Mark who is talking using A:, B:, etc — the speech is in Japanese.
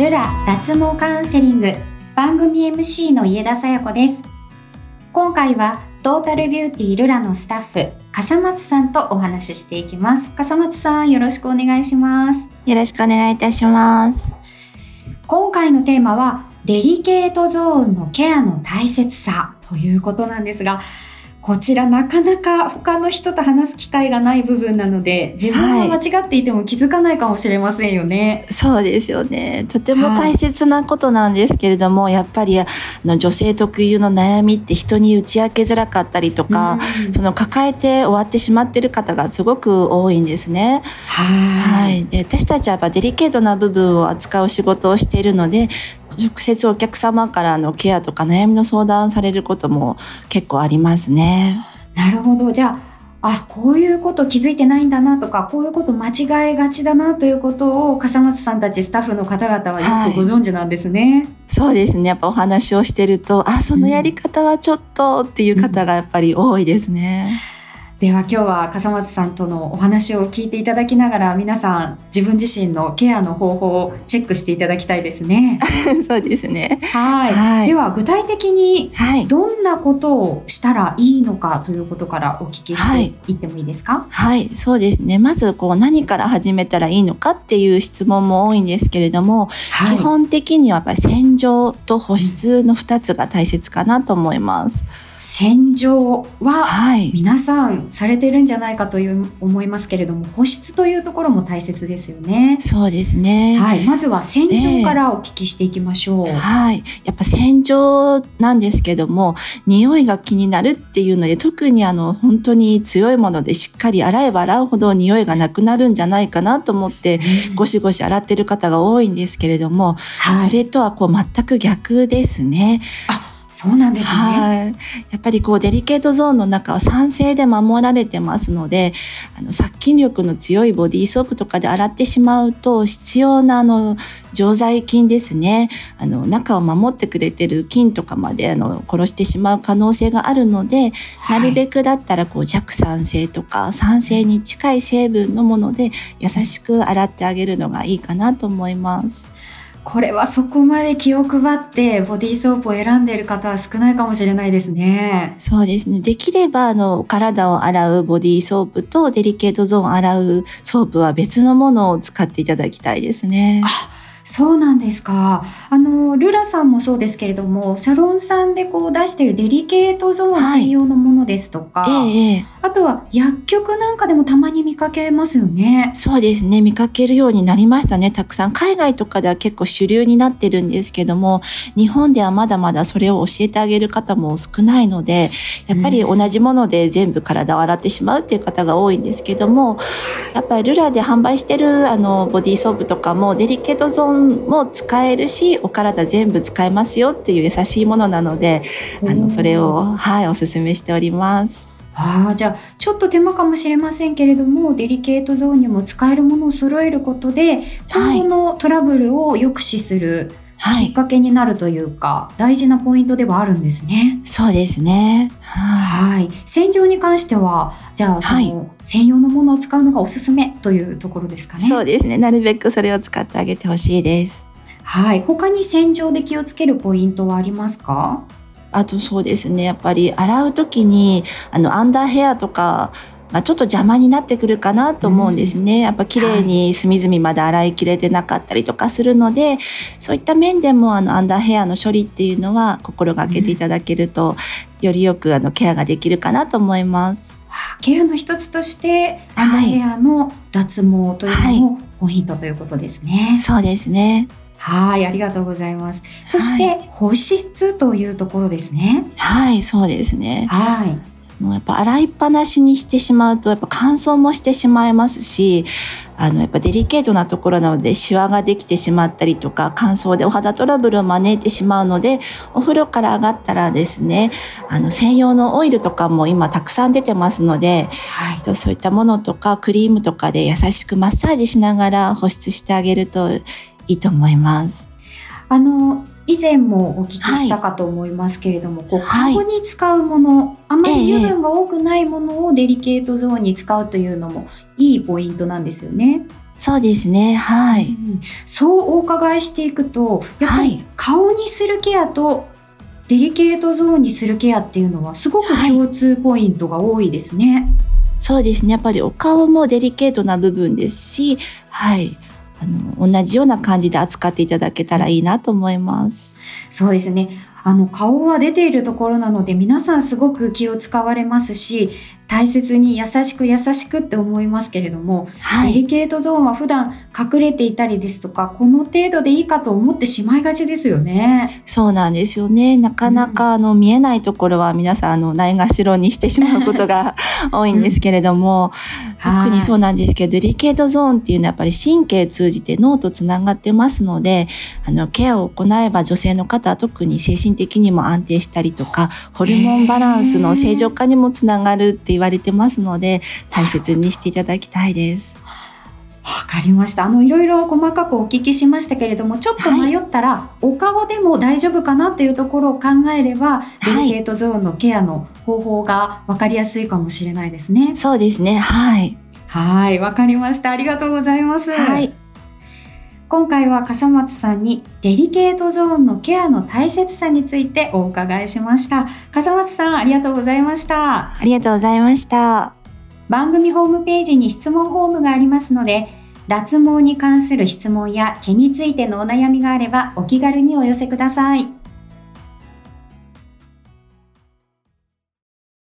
A: ルラ脱毛カウンセリング番組 MC の家田さや子です。今回はトータルビューティールラのスタッフ笠松さんとお話ししていきます。笠松さんよろしくお願いします。
B: よろしくお願いいたします。
A: 今回のテーマはデリケートゾーンのケアの大切さということなんですがこちらなかなか他の人と話す機会がない部分なので自分が間違っていても気づかないかもしれませんよね。
B: はい、そうですよね。とても大切なことなんですけれども、はい、やっぱりあの女性特有の悩みって人に打ち明けづらかったりとか、うん、その抱えて終わってしまってる方がすごく多いんですね。はい。で私たちはやっぱデリケートな部分を扱う仕事をしているので、直接お客様からのケアとか悩みの相談されることも結構ありますね。
A: なるほど。じゃあ、あ、こういうこと気づいてないんだなとか、こういうこと間違えがちだなということを、笠松さんたちスタッフの方々はよくご存知なんですね。はい、
B: そうですね。やっぱお話をしてると、あ、そのやり方はちょっとっていう方がやっぱり多いですね。
A: うんでは今日は笠松さんとのお話を聞いていただきながら皆さん自分自身のケアの方法をチェックしていただきたいですね。
B: そうですね。
A: はいはい、では具体的にどんなことをしたらいいのかということからお聞きしていってもいいですか、
B: はい、はい、そうですね。まずこう何から始めたらいいのかっていう質問も多いんですけれども、はい、基本的にはやっぱり洗浄と保湿の2つが大切かなと思います。
A: うん洗浄は皆さんされてるんじゃないかという思いますけれども、保湿というところも大切ですよね。
B: そうですね。
A: はい、まずは洗浄からお聞きしていきましょう。えー、
B: はい、やっぱ洗浄なんですけども、匂いが気になるっていうので、特にあの本当に強いものでしっかり洗えば洗うほど匂いがなくなるんじゃないかなと思って、うん、ゴシゴシ洗ってる方が多いんですけれども、はい、それとはこう全く逆ですね。
A: あそうなんですね。はい。
B: やっぱりこうデリケートゾーンの中は酸性で守られてますので、あの殺菌力の強いボディーソープとかで洗ってしまうと必要なあの常在菌ですね、あの中を守ってくれてる菌とかまであの殺してしまう可能性があるので、はい、なるべくだったらこう弱酸性とか酸性に近い成分のもので優しく洗ってあげるのがいいかなと思います。
A: これはそこまで気を配ってボディーソープを選んでいる方は少ないかもしれないですね。
B: そうですね。できれば、あの、体を洗うボディーソープとデリケートゾーンを洗うソープは別のものを使っていただきたいですね。
A: あそうなんですか。あの、ルラさんもそうですけれども、サロンさんでこう出してるデリケートゾーン専用のものですとか、はいええ、あとは薬局なんかでもたまに見かけますよね。
B: そうですね。見かけるようになりましたね。たくさん。海外とかでは結構主流になってるんですけども、日本ではまだまだそれを教えてあげる方も少ないので、やっぱり同じもので全部体を洗ってしまうっていう方が多いんですけども、やっぱりルラで販売してるあのボディーソープとかもデリケートゾーンも使えるしお体全部使えますよっていう優しいものなのであのそれをはいおすすめしております。
A: ああじゃあちょっと手間かもしれませんけれどもデリケートゾーンにも使えるものを揃えることで今後のトラブルを抑止する、きっかけになるというか、大事なポイントではあるんですね。
B: そうですね。
A: はい。洗浄に関しては、じゃあ、その、専用のものを使うのがおすすめというところですかね。
B: そうですね。なるべくそれを使ってあげてほしいです。
A: はい。他に洗浄で気をつけるポイントはありますか？
B: あとそうですね。やっぱり洗うときに、あの、アンダーヘアとか、まあ、ちょっと邪魔になってくるかなと思うんですね。やっぱ綺麗に隅々まで洗いきれてなかったりとかするので、そういった面でもあのアンダーヘアの処理っていうのは心がけていただけると、よりよくあのケアができるかなと思います。
A: ケアの一つとして、アンダーヘアの脱毛というのもポイントということですね。
B: はい、そうですね。
A: はい、ありがとうございます。そして、はい、保湿というところですね。
B: はい、そうですね。はい。もうやっぱ洗いっぱなしにしてしまうとやっぱ乾燥もしてしまいますしあのやっぱデリケートなところなのでシワができてしまったりとか乾燥でお肌トラブルを招いてしまうのでお風呂から上がったらですねあの専用のオイルとかも今たくさん出てますので、はい、そういったものとかクリームとかで優しくマッサージしながら保湿してあげるといいと思います。
A: あの以前もお聞きしたかと思いますけれども、こう
B: はい
A: 顔に使うもの、あまり
B: ええ
A: 油分が多くないものをデリケートゾーンに使うというのもいいポイントなんですよね。
B: そうですね。はい。
A: うんそうお伺いしていくとやっぱり
B: はい
A: 顔にするケアとデリケートゾーンにするケアっていうのはすごく
B: はい
A: 共通ポイントが多いですね。
B: そうですね。やっぱりお顔もデリケートな部分ですし、はい。あの、同じような感じで扱っていただけたらいいなと思います。
A: そうですね。あの顔は出ているところなので皆さんすごく気を使われますし大切に優しく優しくって思いますけれども、
B: はい。
A: デリケートゾーンは普段隠れていたりですとかこの程度でいいかと思ってしまいがちですよね。
B: そうなんですよね。なかなか、あの、見えないところは皆さん、あの、ないがしろにしてしまうことが 多いんですけれども、特にそうなんですけど、デリケートゾーンっていうのはやっぱり神経通じて脳とつながってますので、あの、ケアを行えば女性の方は特に精神的にも安定したりとか、ホルモンバランスの正常化にもつながるって言われてますので、大切にしていただきたいです。
A: わかりました。あの、いろいろ細かくお聞きしましたけれども、ちょっと迷ったら、お顔でも大丈夫かなっていうところを考えれば、デリケートゾーンのケアの方法がわかりやすいかもしれないですね。
B: そうですね。はい。
A: はい、わかりました。ありがとうございます。
B: はい。
A: 今回は笠松さんにデリケートゾーンのケアの大切さについてお伺いしました。笠松さん、ありがとうございました。
B: ありがとうございました。
A: 番組ホームページに質問フォームがありますので、脱毛に関する質問や毛についてのお悩みがあればお気軽にお寄せください。